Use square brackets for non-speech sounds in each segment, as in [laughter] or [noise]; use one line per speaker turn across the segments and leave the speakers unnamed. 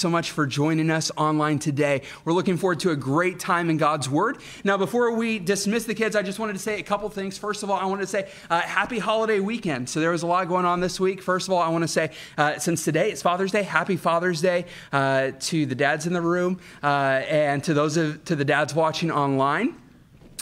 so much for joining us online today. We're looking forward to a great time in God's Word. Now, before we dismiss the kids, I just wanted to say a couple things. First of all, I wanted to say uh, happy holiday weekend. So, there was a lot going on this week. First of all, I want to say, uh, since today it's Father's Day, happy Father's Day uh, to the dads in the room uh, and to those of, to the dads watching online.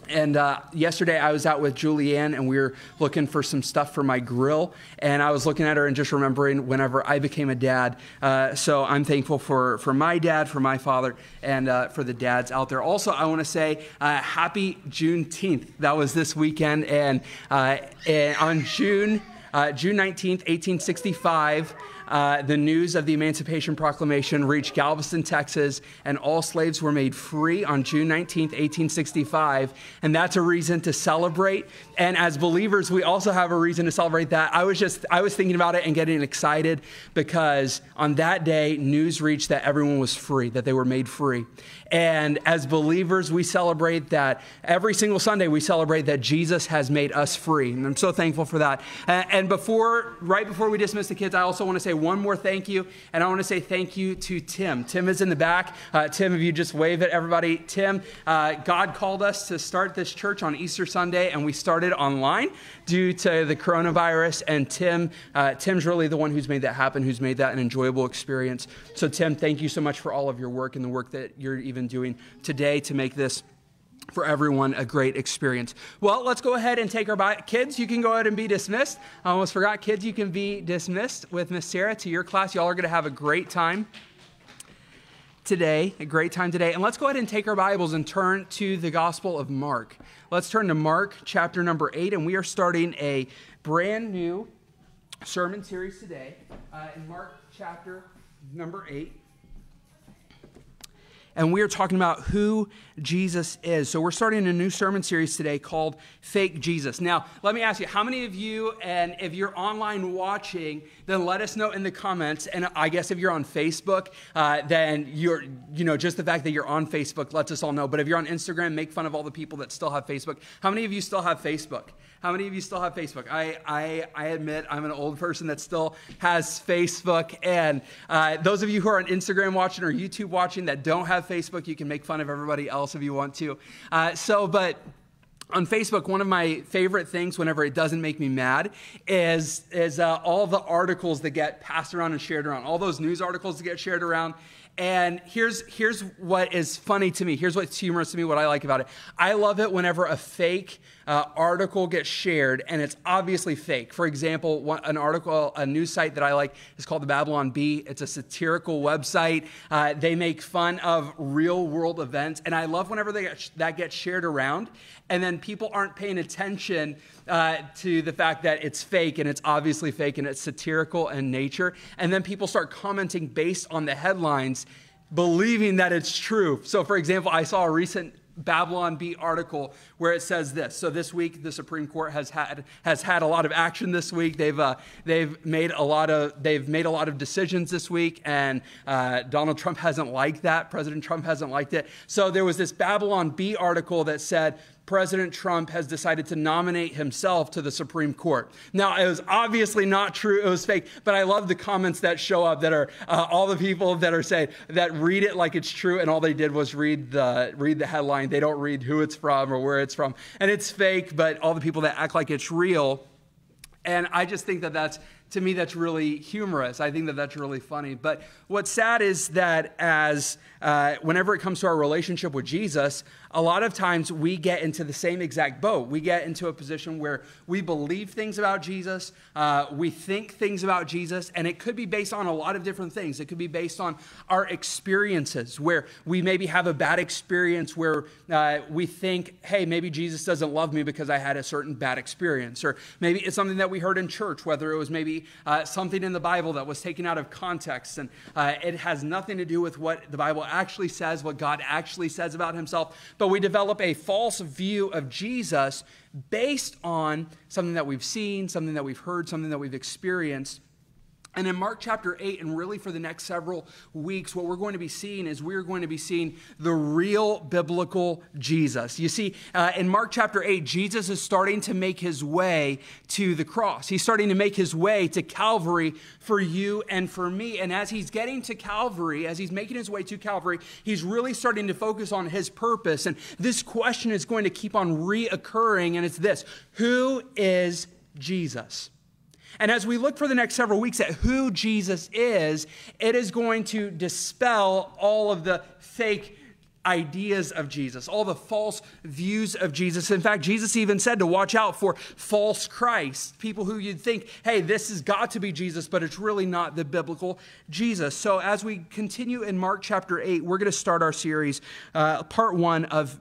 And uh, yesterday I was out with Julianne and we were looking for some stuff for my grill. And I was looking at her and just remembering whenever I became a dad. Uh, so I'm thankful for, for my dad, for my father, and uh, for the dads out there. Also, I want to say uh, happy Juneteenth. That was this weekend. And, uh, and on June, uh, June 19th, 1865, uh, the news of the Emancipation Proclamation reached Galveston, Texas, and all slaves were made free on June 19, 1865. And that's a reason to celebrate. And as believers, we also have a reason to celebrate that. I was just, I was thinking about it and getting excited because on that day, news reached that everyone was free, that they were made free. And as believers, we celebrate that every single Sunday, we celebrate that Jesus has made us free. And I'm so thankful for that. And before, right before we dismiss the kids, I also want to say one more thank you. And I want to say thank you to Tim. Tim is in the back. Uh, Tim, if you just wave at everybody. Tim, uh, God called us to start this church on Easter Sunday, and we started online due to the coronavirus. And Tim, uh, Tim's really the one who's made that happen, who's made that an enjoyable experience. So, Tim, thank you so much for all of your work and the work that you're even doing today to make this for everyone a great experience. Well, let's go ahead and take our bye. Kids, you can go ahead and be dismissed. I almost forgot. Kids, you can be dismissed with Miss Sarah to your class. Y'all are going to have a great time today, a great time today. And let's go ahead and take our Bibles and turn to the Gospel of Mark. Let's turn to Mark chapter number 8, and we are starting a brand new sermon series today uh, in Mark chapter number 8 and we are talking about who Jesus is. So we're starting a new sermon series today called Fake Jesus. Now, let me ask you, how many of you, and if you're online watching, then let us know in the comments. And I guess if you're on Facebook, uh, then you're, you know, just the fact that you're on Facebook lets us all know. But if you're on Instagram, make fun of all the people that still have Facebook. How many of you still have Facebook? How many of you still have Facebook? I, I, I admit I'm an old person that still has Facebook. And uh, those of you who are on Instagram watching or YouTube watching that don't have Facebook, you can make fun of everybody else if you want to. Uh, so, but on Facebook, one of my favorite things whenever it doesn't make me mad is, is uh, all the articles that get passed around and shared around, all those news articles that get shared around. And here's, here's what is funny to me. Here's what's humorous to me, what I like about it. I love it whenever a fake uh, article gets shared and it's obviously fake. For example, one, an article, a news site that I like is called the Babylon Bee. It's a satirical website. Uh, they make fun of real world events. And I love whenever get, that gets shared around and then people aren't paying attention uh, to the fact that it's fake and it's obviously fake and it's satirical in nature. And then people start commenting based on the headlines, believing that it's true. So, for example, I saw a recent Babylon Bee article where it says this. So this week, the Supreme Court has had has had a lot of action this week. They've uh, they've made a lot of they've made a lot of decisions this week, and uh, Donald Trump hasn't liked that. President Trump hasn't liked it. So there was this Babylon Bee article that said President Trump has decided to nominate himself to the Supreme Court. Now, it was obviously not true, it was fake, but I love the comments that show up that are uh, all the people that are saying that read it like it's true, and all they did was read the, read the headline. They don't read who it's from or where it's from. And it's fake, but all the people that act like it's real. And I just think that that's to me, that's really humorous. I think that that's really funny. But what's sad is that as uh, whenever it comes to our relationship with Jesus, a lot of times we get into the same exact boat. We get into a position where we believe things about Jesus, uh, we think things about Jesus, and it could be based on a lot of different things. It could be based on our experiences, where we maybe have a bad experience where uh, we think, hey, maybe Jesus doesn't love me because I had a certain bad experience. Or maybe it's something that we heard in church, whether it was maybe uh, something in the Bible that was taken out of context, and uh, it has nothing to do with what the Bible actually says, what God actually says about himself. But we develop a false view of Jesus based on something that we've seen, something that we've heard, something that we've experienced. And in Mark chapter 8, and really for the next several weeks, what we're going to be seeing is we're going to be seeing the real biblical Jesus. You see, uh, in Mark chapter 8, Jesus is starting to make his way to the cross. He's starting to make his way to Calvary for you and for me. And as he's getting to Calvary, as he's making his way to Calvary, he's really starting to focus on his purpose. And this question is going to keep on reoccurring, and it's this Who is Jesus? And as we look for the next several weeks at who Jesus is, it is going to dispel all of the fake ideas of Jesus, all the false views of Jesus. In fact, Jesus even said to watch out for false Christs, people who you'd think, hey, this has got to be Jesus, but it's really not the biblical Jesus. So as we continue in Mark chapter 8, we're going to start our series, uh, part one of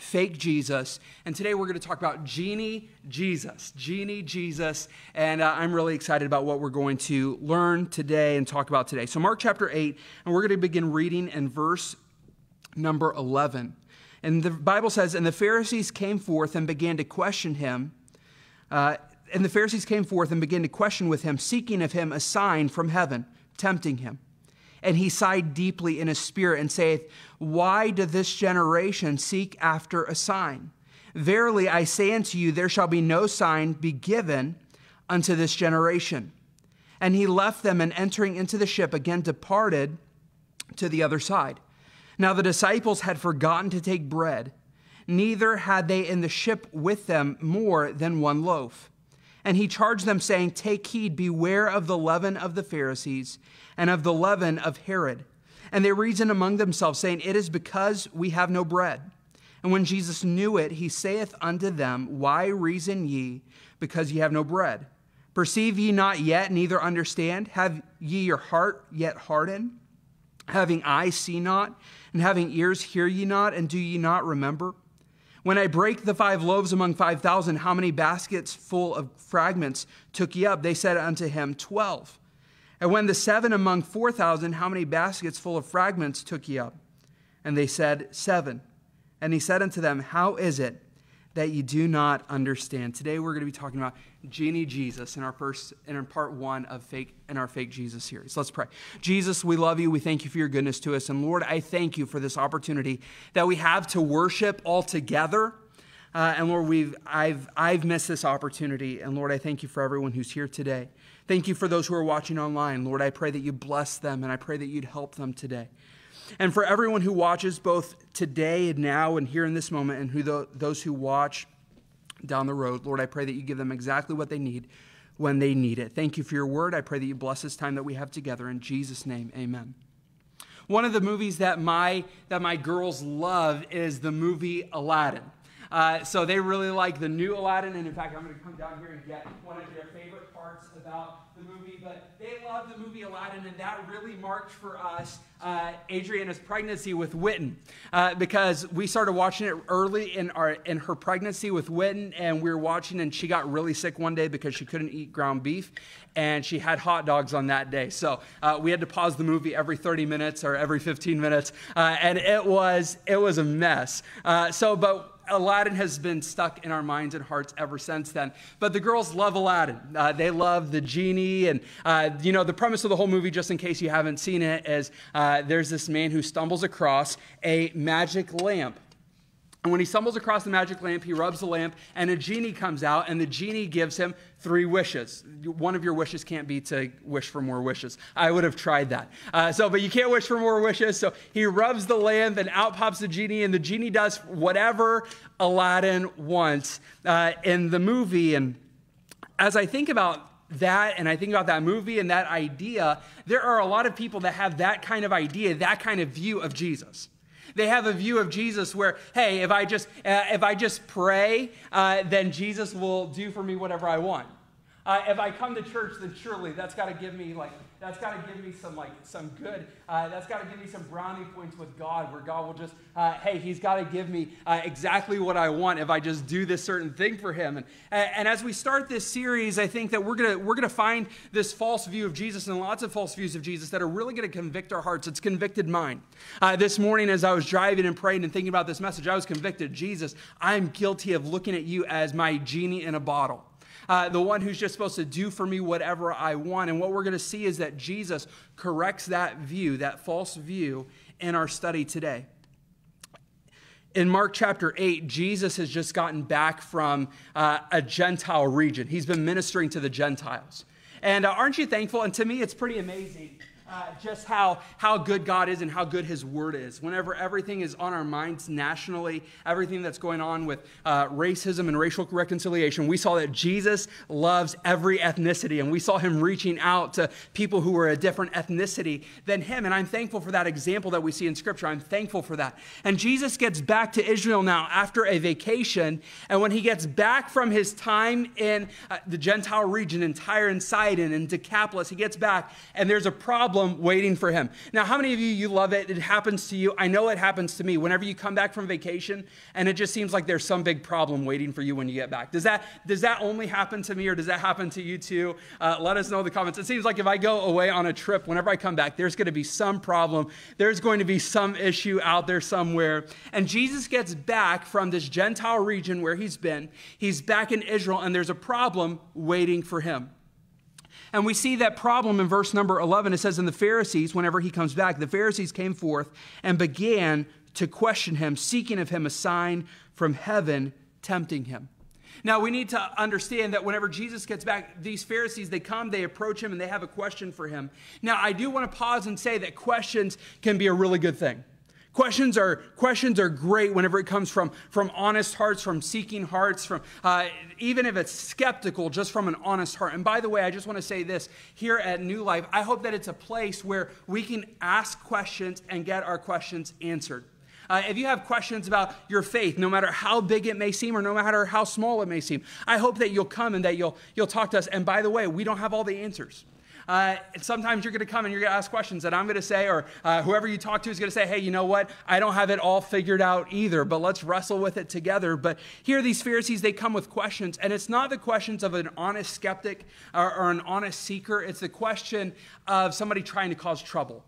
fake Jesus. And today we're going to talk about Genie Jesus. Genie Jesus. And uh, I'm really excited about what we're going to learn today and talk about today. So, Mark chapter 8, and we're going to begin reading in verse number 11. And the Bible says, And the Pharisees came forth and began to question him. Uh, and the Pharisees came forth and began to question with him, seeking of him a sign from heaven, tempting him. And he sighed deeply in his spirit and saith, Why doth this generation seek after a sign? Verily I say unto you, there shall be no sign be given unto this generation. And he left them, and entering into the ship, again departed to the other side. Now the disciples had forgotten to take bread, neither had they in the ship with them more than one loaf. And he charged them, saying, Take heed, beware of the leaven of the Pharisees and of the leaven of Herod. And they reasoned among themselves, saying, It is because we have no bread. And when Jesus knew it, he saith unto them, Why reason ye, because ye have no bread? Perceive ye not yet, neither understand? Have ye your heart yet hardened? Having eyes see not, and having ears hear ye not, and do ye not remember? When I break the five loaves among five thousand, how many baskets full of fragments took ye up? They said unto him, Twelve. And when the seven among four thousand, how many baskets full of fragments took ye up? And they said, Seven. And he said unto them, How is it that ye do not understand. Today we're going to be talking about Genie Jesus in our first in our part one of fake in our fake Jesus series. Let's pray. Jesus, we love you. We thank you for your goodness to us, and Lord, I thank you for this opportunity that we have to worship all together. Uh, and Lord, we've I've I've missed this opportunity, and Lord, I thank you for everyone who's here today. Thank you for those who are watching online. Lord, I pray that you bless them, and I pray that you'd help them today. And for everyone who watches both today and now and here in this moment, and who the, those who watch down the road, Lord, I pray that you give them exactly what they need when they need it. Thank you for your word. I pray that you bless this time that we have together. In Jesus' name, amen. One of the movies that my, that my girls love is the movie Aladdin. Uh, so they really like the new Aladdin, and in fact, I'm going to come down here and get one of their favorite parts about the movie. But they love the movie Aladdin, and that really marked for us uh, Adriana's pregnancy with Witten, uh, because we started watching it early in our in her pregnancy with Witten, and we were watching, and she got really sick one day because she couldn't eat ground beef, and she had hot dogs on that day. So uh, we had to pause the movie every 30 minutes or every 15 minutes, uh, and it was it was a mess. Uh, so, but Aladdin has been stuck in our minds and hearts ever since then. But the girls love Aladdin. Uh, they love the genie. And, uh, you know, the premise of the whole movie, just in case you haven't seen it, is uh, there's this man who stumbles across a magic lamp. And when he stumbles across the magic lamp, he rubs the lamp, and a genie comes out, and the genie gives him three wishes. One of your wishes can't be to wish for more wishes. I would have tried that. Uh, so, but you can't wish for more wishes. So he rubs the lamp, and out pops the genie, and the genie does whatever Aladdin wants uh, in the movie. And as I think about that and I think about that movie and that idea, there are a lot of people that have that kind of idea, that kind of view of Jesus. They have a view of Jesus where, hey, if I just, uh, if I just pray, uh, then Jesus will do for me whatever I want. Uh, if I come to church, then surely that's got to give me like that's got to give me some like some good. Uh, that's got to give me some brownie points with God, where God will just, uh, hey, He's got to give me uh, exactly what I want if I just do this certain thing for Him. And, and as we start this series, I think that we're gonna we're gonna find this false view of Jesus and lots of false views of Jesus that are really gonna convict our hearts. It's convicted mine. Uh, this morning, as I was driving and praying and thinking about this message, I was convicted. Jesus, I'm guilty of looking at you as my genie in a bottle. Uh, the one who's just supposed to do for me whatever I want. And what we're going to see is that Jesus corrects that view, that false view, in our study today. In Mark chapter 8, Jesus has just gotten back from uh, a Gentile region. He's been ministering to the Gentiles. And uh, aren't you thankful? And to me, it's pretty amazing uh, just how, how good God is and how good His Word is. Whenever everything is on our minds nationally, everything that's going on with uh, racism and racial reconciliation, we saw that Jesus loves every ethnicity, and we saw Him reaching out to people who were a different ethnicity than Him. And I'm thankful for that example that we see in Scripture. I'm thankful for that. And Jesus gets back to Israel now after a vacation, and when he gets back from his time in uh, the Gentile region in Tyre and Sidon and Decapolis, he gets back, and there's a problem problem waiting for him. Now, how many of you, you love it? It happens to you. I know it happens to me. Whenever you come back from vacation and it just seems like there's some big problem waiting for you when you get back. Does that, does that only happen to me or does that happen to you too? Uh, let us know in the comments. It seems like if I go away on a trip, whenever I come back, there's going to be some problem. There's going to be some issue out there somewhere. And Jesus gets back from this Gentile region where he's been. He's back in Israel and there's a problem waiting for him. And we see that problem in verse number 11. It says, And the Pharisees, whenever he comes back, the Pharisees came forth and began to question him, seeking of him a sign from heaven, tempting him. Now, we need to understand that whenever Jesus gets back, these Pharisees, they come, they approach him, and they have a question for him. Now, I do want to pause and say that questions can be a really good thing. Questions are, questions are great whenever it comes from, from honest hearts, from seeking hearts, from uh, even if it's skeptical, just from an honest heart. And by the way, I just want to say this here at New Life, I hope that it's a place where we can ask questions and get our questions answered. Uh, if you have questions about your faith, no matter how big it may seem or no matter how small it may seem, I hope that you'll come and that you'll, you'll talk to us. And by the way, we don't have all the answers. Uh, sometimes you're going to come and you're going to ask questions that I'm going to say, or uh, whoever you talk to is going to say, hey, you know what? I don't have it all figured out either, but let's wrestle with it together. But here, these Pharisees, they come with questions, and it's not the questions of an honest skeptic or, or an honest seeker, it's the question of somebody trying to cause trouble.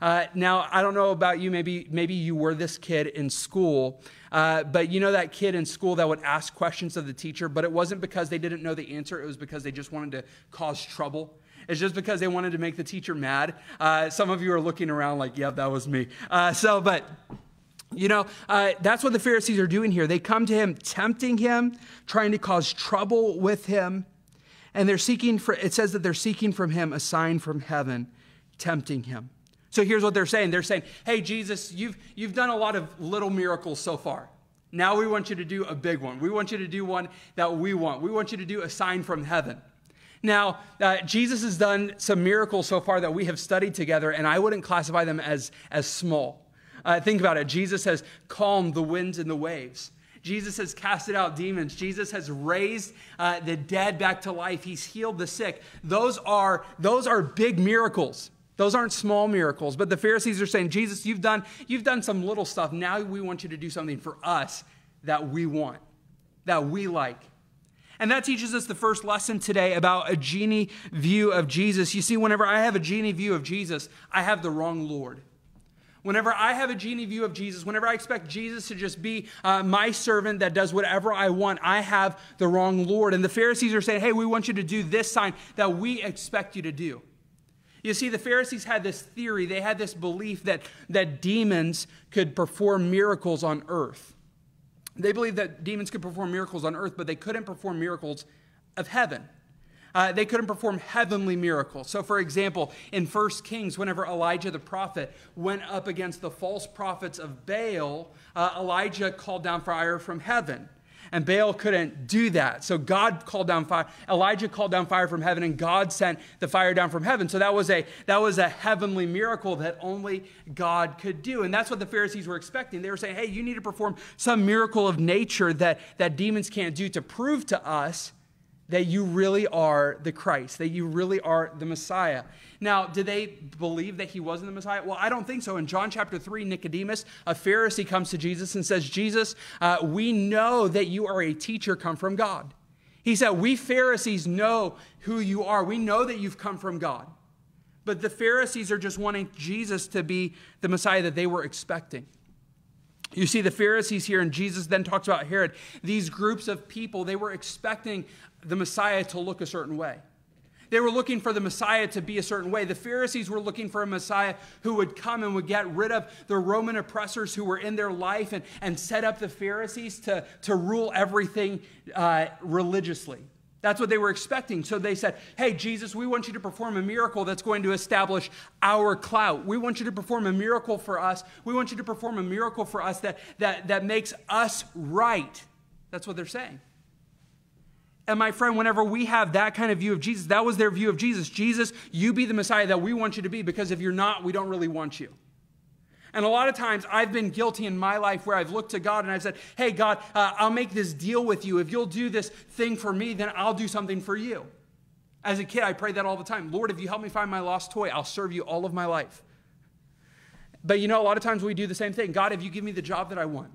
Uh, now, I don't know about you. Maybe maybe you were this kid in school, uh, but you know that kid in school that would ask questions of the teacher, but it wasn't because they didn't know the answer. It was because they just wanted to cause trouble. It's just because they wanted to make the teacher mad. Uh, some of you are looking around like, yep, that was me. Uh, so, but. You know, uh, that's what the Pharisees are doing here. They come to him, tempting him, trying to cause trouble with him. And they're seeking for, it says that they're seeking from him a sign from heaven, tempting him. So here's what they're saying they're saying, Hey, Jesus, you've, you've done a lot of little miracles so far. Now we want you to do a big one. We want you to do one that we want. We want you to do a sign from heaven. Now, uh, Jesus has done some miracles so far that we have studied together, and I wouldn't classify them as, as small. Uh, think about it Jesus has calmed the winds and the waves. Jesus has casted out demons. Jesus has raised uh, the dead back to life. He's healed the sick. Those are, those are big miracles. Those aren't small miracles. But the Pharisees are saying, Jesus, you've done, you've done some little stuff. Now we want you to do something for us that we want, that we like. And that teaches us the first lesson today about a genie view of Jesus. You see, whenever I have a genie view of Jesus, I have the wrong Lord. Whenever I have a genie view of Jesus, whenever I expect Jesus to just be uh, my servant that does whatever I want, I have the wrong Lord. And the Pharisees are saying, hey, we want you to do this sign that we expect you to do. You see, the Pharisees had this theory, they had this belief that, that demons could perform miracles on earth. They believed that demons could perform miracles on earth, but they couldn't perform miracles of heaven. Uh, they couldn't perform heavenly miracles. So, for example, in 1 Kings, whenever Elijah the prophet went up against the false prophets of Baal, uh, Elijah called down fire from heaven and Baal couldn't do that. So God called down fire. Elijah called down fire from heaven, and God sent the fire down from heaven. So that was a that was a heavenly miracle that only God could do. And that's what the Pharisees were expecting. They were saying, hey, you need to perform some miracle of nature that, that demons can't do to prove to us that you really are the Christ, that you really are the Messiah. Now, did they believe that he wasn't the Messiah? Well, I don't think so. In John chapter 3, Nicodemus, a Pharisee, comes to Jesus and says, Jesus, uh, we know that you are a teacher come from God. He said, We Pharisees know who you are. We know that you've come from God. But the Pharisees are just wanting Jesus to be the Messiah that they were expecting. You see the Pharisees here, and Jesus then talks about Herod. These groups of people, they were expecting the Messiah to look a certain way. They were looking for the Messiah to be a certain way. The Pharisees were looking for a Messiah who would come and would get rid of the Roman oppressors who were in their life and, and set up the Pharisees to, to rule everything uh, religiously. That's what they were expecting. So they said, Hey, Jesus, we want you to perform a miracle that's going to establish our clout. We want you to perform a miracle for us. We want you to perform a miracle for us that, that, that makes us right. That's what they're saying. And my friend, whenever we have that kind of view of Jesus, that was their view of Jesus. Jesus, you be the Messiah that we want you to be, because if you're not, we don't really want you. And a lot of times I've been guilty in my life where I've looked to God and I've said, Hey, God, uh, I'll make this deal with you. If you'll do this thing for me, then I'll do something for you. As a kid, I prayed that all the time Lord, if you help me find my lost toy, I'll serve you all of my life. But you know, a lot of times we do the same thing God, if you give me the job that I want,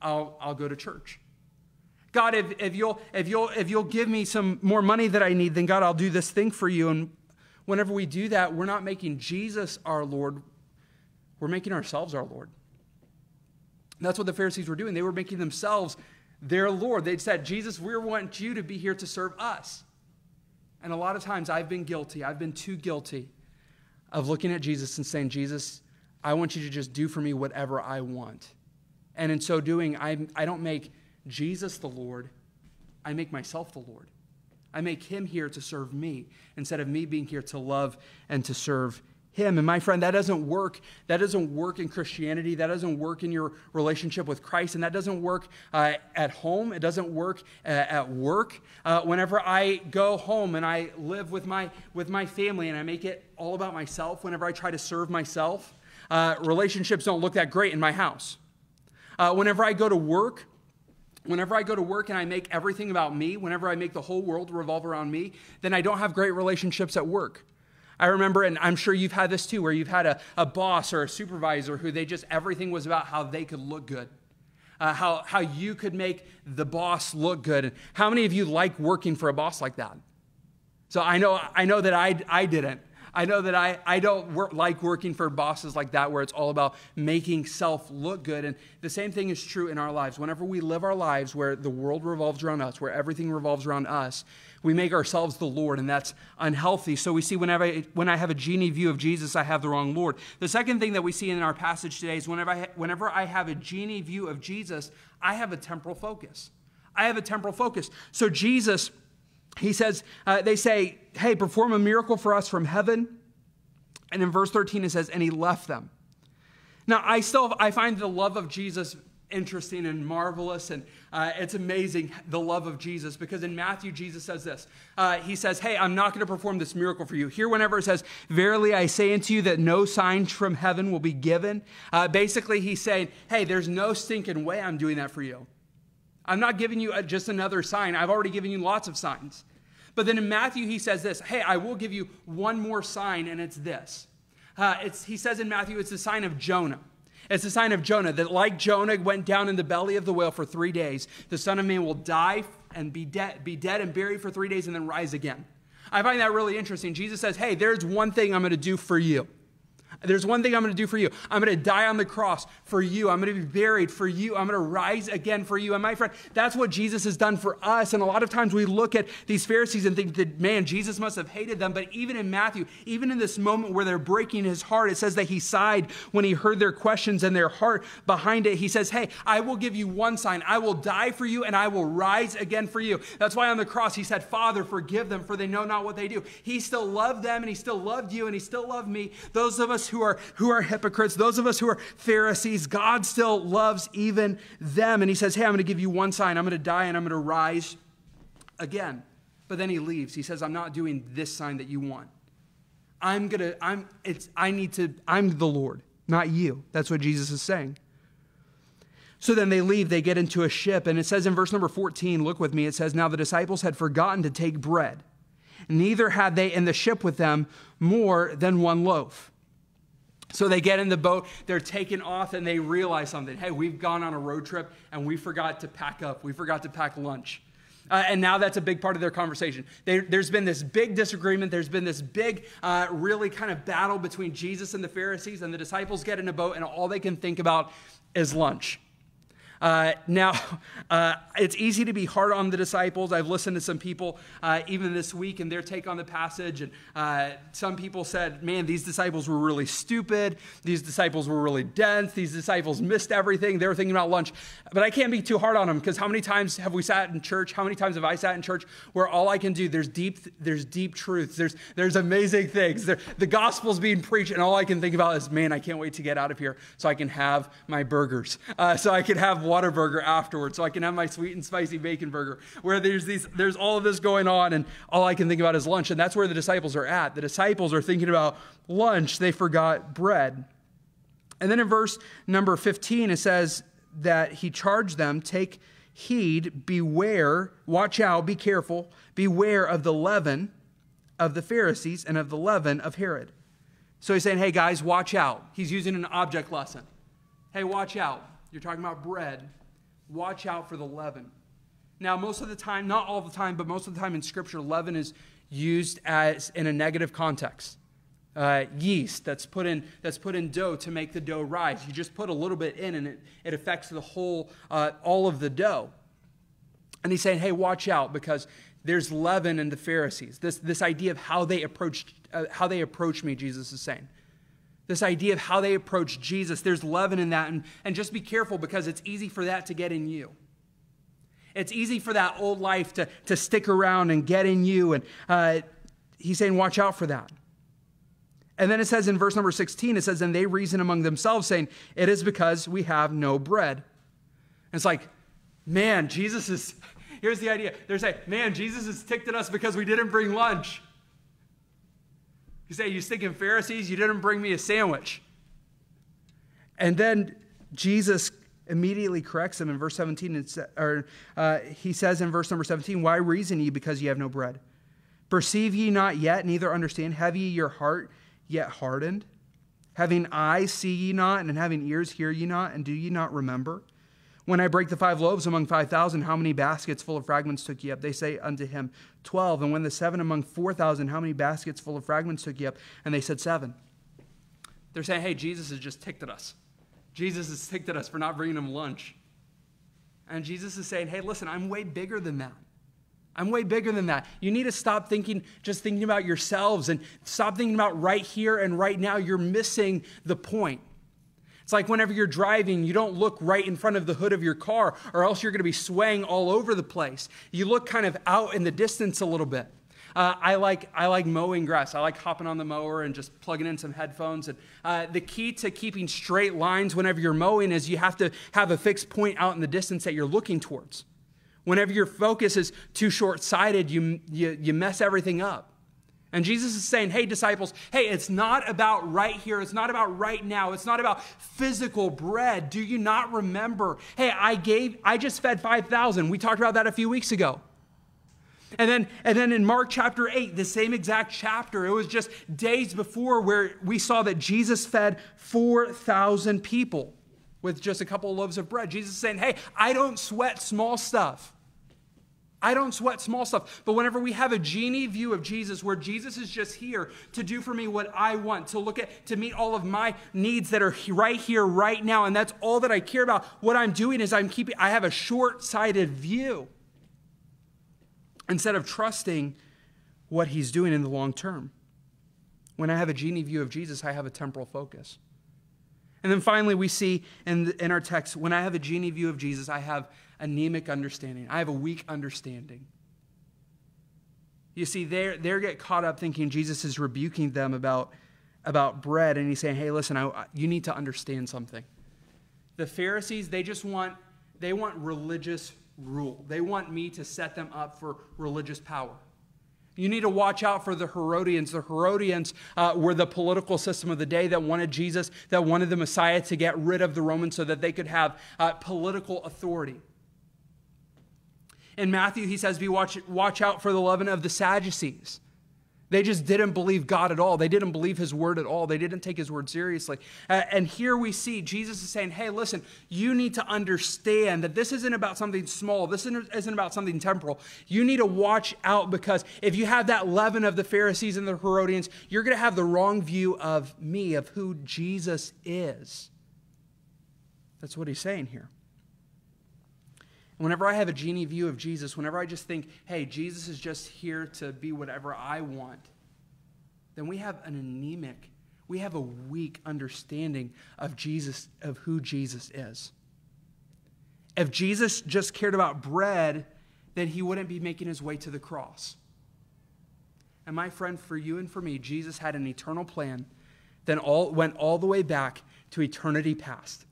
I'll, I'll go to church. God, if, if, you'll, if, you'll, if you'll give me some more money that I need, then God, I'll do this thing for you. And whenever we do that, we're not making Jesus our Lord, we're making ourselves our Lord. That's what the Pharisees were doing. They were making themselves their Lord. They'd said, Jesus, we want you to be here to serve us. And a lot of times I've been guilty, I've been too guilty of looking at Jesus and saying, Jesus, I want you to just do for me whatever I want. And in so doing, I, I don't make Jesus the Lord, I make myself the Lord. I make him here to serve me instead of me being here to love and to serve him. And my friend, that doesn't work. That doesn't work in Christianity. That doesn't work in your relationship with Christ. And that doesn't work uh, at home. It doesn't work uh, at work. Uh, whenever I go home and I live with my, with my family and I make it all about myself, whenever I try to serve myself, uh, relationships don't look that great in my house. Uh, whenever I go to work, whenever I go to work and I make everything about me, whenever I make the whole world revolve around me, then I don't have great relationships at work. I remember, and I'm sure you've had this too, where you've had a, a boss or a supervisor who they just, everything was about how they could look good. Uh, how, how you could make the boss look good. And how many of you like working for a boss like that? So I know, I know that I, I didn't. I know that I, I don't work, like working for bosses like that where it's all about making self look good. And the same thing is true in our lives. Whenever we live our lives where the world revolves around us, where everything revolves around us, we make ourselves the Lord, and that's unhealthy. So we see whenever I, when I have a genie view of Jesus, I have the wrong Lord. The second thing that we see in our passage today is whenever I, whenever I have a genie view of Jesus, I have a temporal focus. I have a temporal focus. So Jesus he says, uh, they say, hey, perform a miracle for us from heaven. And in verse 13, it says, and he left them. Now, I still, I find the love of Jesus interesting and marvelous, and uh, it's amazing, the love of Jesus, because in Matthew, Jesus says this. Uh, he says, hey, I'm not going to perform this miracle for you. Here, whenever it says, verily I say unto you that no sign from heaven will be given, uh, basically he's saying, hey, there's no stinking way I'm doing that for you. I'm not giving you just another sign. I've already given you lots of signs. But then in Matthew, he says this Hey, I will give you one more sign, and it's this. Uh, it's, he says in Matthew, it's the sign of Jonah. It's the sign of Jonah that, like Jonah went down in the belly of the whale for three days, the Son of Man will die and be dead, be dead and buried for three days and then rise again. I find that really interesting. Jesus says, Hey, there's one thing I'm going to do for you. There's one thing I'm going to do for you. I'm going to die on the cross for you. I'm going to be buried for you. I'm going to rise again for you. And my friend, that's what Jesus has done for us. And a lot of times we look at these Pharisees and think that, man, Jesus must have hated them. But even in Matthew, even in this moment where they're breaking his heart, it says that he sighed when he heard their questions and their heart behind it. He says, hey, I will give you one sign. I will die for you and I will rise again for you. That's why on the cross he said, Father, forgive them for they know not what they do. He still loved them and he still loved you and he still loved me. Those of us who are, who are hypocrites, those of us who are Pharisees, God still loves even them. And he says, Hey, I'm going to give you one sign. I'm going to die and I'm going to rise again. But then he leaves. He says, I'm not doing this sign that you want. I'm going to, I'm, it's, I need to, I'm the Lord, not you. That's what Jesus is saying. So then they leave, they get into a ship, and it says in verse number 14, look with me, it says, Now the disciples had forgotten to take bread. Neither had they in the ship with them more than one loaf. So they get in the boat, they're taken off, and they realize something. Hey, we've gone on a road trip and we forgot to pack up. We forgot to pack lunch. Uh, and now that's a big part of their conversation. They, there's been this big disagreement. There's been this big, uh, really kind of battle between Jesus and the Pharisees, and the disciples get in a boat, and all they can think about is lunch. Uh, now, [laughs] uh, it's easy to be hard on the disciples. I've listened to some people uh, even this week and their take on the passage. And uh, some people said, man, these disciples were really stupid. These disciples were really dense. These disciples missed everything. They were thinking about lunch. But I can't be too hard on them because how many times have we sat in church? How many times have I sat in church where all I can do, there's deep, there's deep truths, there's, there's amazing things. There, the gospel's being preached, and all I can think about is, man, I can't wait to get out of here so I can have my burgers, uh, so I can have Whataburger afterwards so I can have my sweet and spicy bacon burger. Where there's these, there's all of this going on, and all I can think about is lunch. And that's where the disciples are at. The disciples are thinking about lunch, they forgot bread. And then in verse number 15, it says that he charged them, take heed, beware, watch out, be careful, beware of the leaven of the Pharisees and of the leaven of Herod. So he's saying, hey guys, watch out. He's using an object lesson. Hey, watch out. You're talking about bread. Watch out for the leaven. Now, most of the time, not all the time, but most of the time in Scripture, leaven is used as in a negative context. Uh, yeast that's put in that's put in dough to make the dough rise. You just put a little bit in, and it, it affects the whole uh, all of the dough. And he's saying, "Hey, watch out because there's leaven in the Pharisees. This this idea of how they approached uh, how they approach me." Jesus is saying this idea of how they approach Jesus. There's leaven in that. And, and just be careful because it's easy for that to get in you. It's easy for that old life to, to stick around and get in you. And uh, he's saying, watch out for that. And then it says in verse number 16, it says, And they reason among themselves, saying, It is because we have no bread. And it's like, man, Jesus is, [laughs] here's the idea. They're saying, man, Jesus is ticked at us because we didn't bring lunch. You say, You thinking Pharisees, you didn't bring me a sandwich. And then Jesus immediately corrects them in verse 17. Or uh, he says in verse number 17, Why reason ye because ye have no bread? Perceive ye not yet, neither understand? Have ye your heart yet hardened? Having eyes, see ye not, and having ears, hear ye not, and do ye not remember? When I break the five loaves among 5,000, how many baskets full of fragments took ye up? They say unto him, 12. And when the seven among 4,000, how many baskets full of fragments took ye up? And they said, seven. They're saying, hey, Jesus has just ticked at us. Jesus has ticked at us for not bringing him lunch. And Jesus is saying, hey, listen, I'm way bigger than that. I'm way bigger than that. You need to stop thinking, just thinking about yourselves and stop thinking about right here and right now. You're missing the point. It's like whenever you're driving, you don't look right in front of the hood of your car, or else you're going to be swaying all over the place. You look kind of out in the distance a little bit. Uh, I like I like mowing grass. I like hopping on the mower and just plugging in some headphones. And uh, the key to keeping straight lines whenever you're mowing is you have to have a fixed point out in the distance that you're looking towards. Whenever your focus is too short-sighted, you, you, you mess everything up. And Jesus is saying, hey, disciples, hey, it's not about right here. It's not about right now. It's not about physical bread. Do you not remember? Hey, I gave, I just fed 5,000. We talked about that a few weeks ago. And then, and then in Mark chapter 8, the same exact chapter, it was just days before where we saw that Jesus fed 4,000 people with just a couple of loaves of bread. Jesus is saying, hey, I don't sweat small stuff. I don't sweat small stuff. But whenever we have a genie view of Jesus, where Jesus is just here to do for me what I want, to look at, to meet all of my needs that are right here, right now, and that's all that I care about, what I'm doing is I'm keeping, I have a short sighted view instead of trusting what he's doing in the long term. When I have a genie view of Jesus, I have a temporal focus. And then finally, we see in, in our text, when I have a genie view of Jesus, I have anemic understanding. I have a weak understanding. You see, they they get caught up thinking Jesus is rebuking them about, about bread, and he's saying, hey, listen, I, you need to understand something. The Pharisees, they just want, they want religious rule. They want me to set them up for religious power. You need to watch out for the Herodians. The Herodians uh, were the political system of the day that wanted Jesus, that wanted the Messiah to get rid of the Romans so that they could have uh, political authority. In Matthew, he says, Be watch, watch out for the leaven of the Sadducees. They just didn't believe God at all. They didn't believe his word at all. They didn't take his word seriously. And here we see Jesus is saying, hey, listen, you need to understand that this isn't about something small. This isn't about something temporal. You need to watch out because if you have that leaven of the Pharisees and the Herodians, you're going to have the wrong view of me, of who Jesus is. That's what he's saying here. Whenever I have a genie view of Jesus, whenever I just think, hey, Jesus is just here to be whatever I want, then we have an anemic, we have a weak understanding of Jesus, of who Jesus is. If Jesus just cared about bread, then he wouldn't be making his way to the cross. And my friend, for you and for me, Jesus had an eternal plan, then all went all the way back to eternity past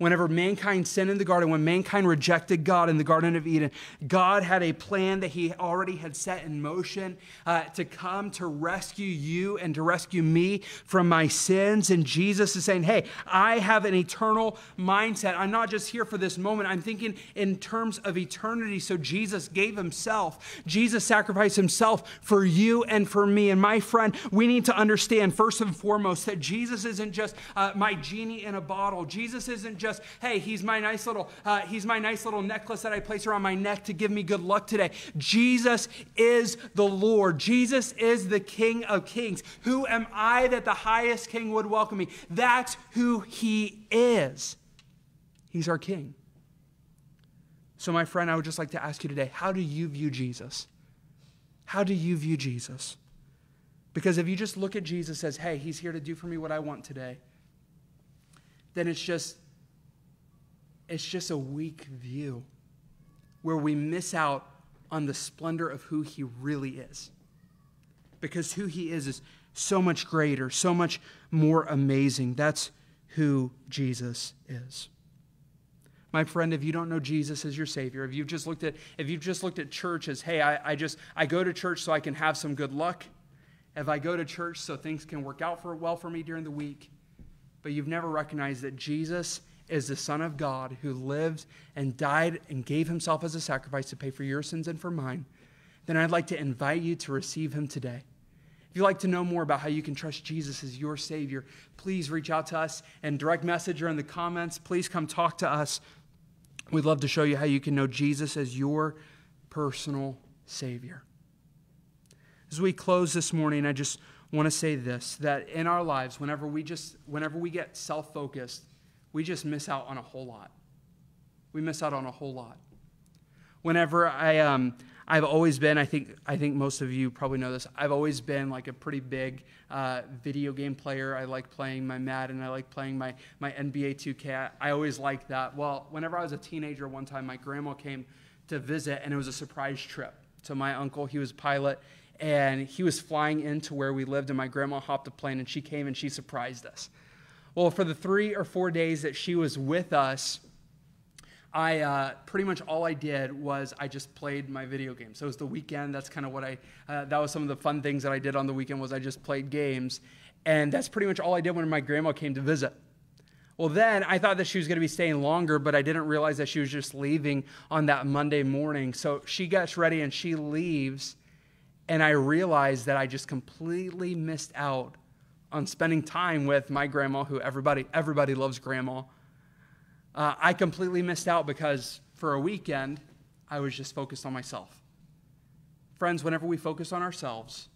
whenever mankind sinned in the garden, when mankind rejected God in the Garden of Eden, God had a plan that He already had set in motion uh, to come to rescue you and to rescue me from my sins. And Jesus is saying, Hey, I have an eternal mindset. I'm not just here for this moment, I'm thinking in terms of eternity. So Jesus gave Himself, Jesus sacrificed Himself for you and for me. And my friend, we need to understand first and foremost that Jesus isn't just uh, my genie in a bottle, Jesus isn't just just, hey, he's my nice little, uh, he's my nice little necklace that I place around my neck to give me good luck today. Jesus is the Lord. Jesus is the King of Kings. Who am I that the highest King would welcome me? That's who he is. He's our King. So, my friend, I would just like to ask you today how do you view Jesus? How do you view Jesus? Because if you just look at Jesus as, hey, he's here to do for me what I want today, then it's just it's just a weak view where we miss out on the splendor of who he really is. Because who he is is so much greater, so much more amazing. That's who Jesus is. My friend, if you don't know Jesus as your Savior, if you've just looked at, if you've just looked at church as, hey, I, I just I go to church so I can have some good luck, if I go to church so things can work out for well for me during the week, but you've never recognized that Jesus is the Son of God who lived and died and gave himself as a sacrifice to pay for your sins and for mine, then I'd like to invite you to receive him today. If you'd like to know more about how you can trust Jesus as your Savior, please reach out to us and direct message or in the comments. Please come talk to us. We'd love to show you how you can know Jesus as your personal Savior. As we close this morning, I just want to say this that in our lives, whenever we just whenever we get self-focused, we just miss out on a whole lot. We miss out on a whole lot. Whenever I, um, I've always been, I think, I think most of you probably know this, I've always been like a pretty big uh, video game player. I like playing my Madden, I like playing my, my NBA 2K. I always liked that. Well, whenever I was a teenager, one time my grandma came to visit, and it was a surprise trip. So my uncle, he was a pilot, and he was flying into where we lived, and my grandma hopped a plane, and she came and she surprised us. Well, for the three or four days that she was with us, I uh, pretty much all I did was I just played my video games. So it was the weekend. That's kind of what I. Uh, that was some of the fun things that I did on the weekend was I just played games, and that's pretty much all I did when my grandma came to visit. Well, then I thought that she was going to be staying longer, but I didn't realize that she was just leaving on that Monday morning. So she gets ready and she leaves, and I realized that I just completely missed out on spending time with my grandma, who everybody everybody loves grandma. Uh, I completely missed out because for a weekend I was just focused on myself. Friends, whenever we focus on ourselves,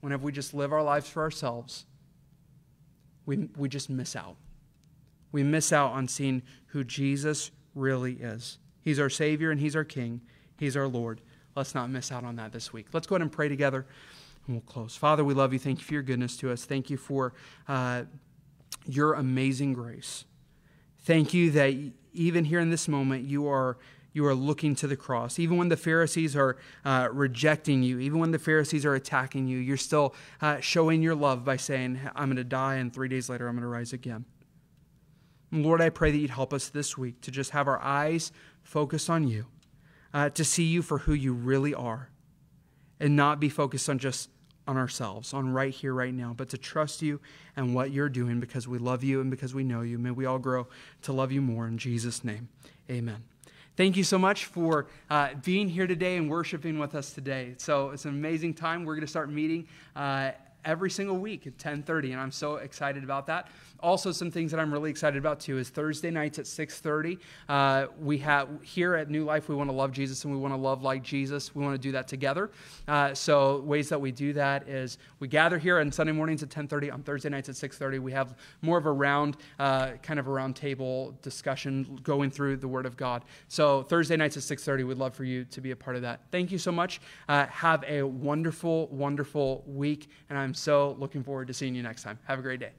whenever we just live our lives for ourselves, we, we just miss out. We miss out on seeing who Jesus really is. He's our Savior and He's our King. He's our Lord. Let's not miss out on that this week. Let's go ahead and pray together. And we'll close. Father, we love you. Thank you for your goodness to us. Thank you for uh, your amazing grace. Thank you that even here in this moment, you are you are looking to the cross. Even when the Pharisees are uh, rejecting you, even when the Pharisees are attacking you, you're still uh, showing your love by saying, I'm going to die, and three days later, I'm going to rise again. Lord, I pray that you'd help us this week to just have our eyes focused on you, uh, to see you for who you really are, and not be focused on just on ourselves, on right here, right now, but to trust you and what you're doing because we love you and because we know you. May we all grow to love you more in Jesus' name. Amen. Thank you so much for uh, being here today and worshiping with us today. So it's an amazing time. We're going to start meeting uh, every single week at 10:30, and I'm so excited about that also some things that i'm really excited about too is thursday nights at 6.30 uh, we have here at new life we want to love jesus and we want to love like jesus. We want to do that together. Uh, so ways that we do that is we gather here on sunday mornings at 10.30 on thursday nights at 6.30 we have more of a round uh, kind of a round table discussion going through the word of god. So thursday nights at 6.30 we'd love for you to be a part of that. Thank you so much. Uh, have a wonderful wonderful week and i'm so looking forward to seeing you next time. Have a great day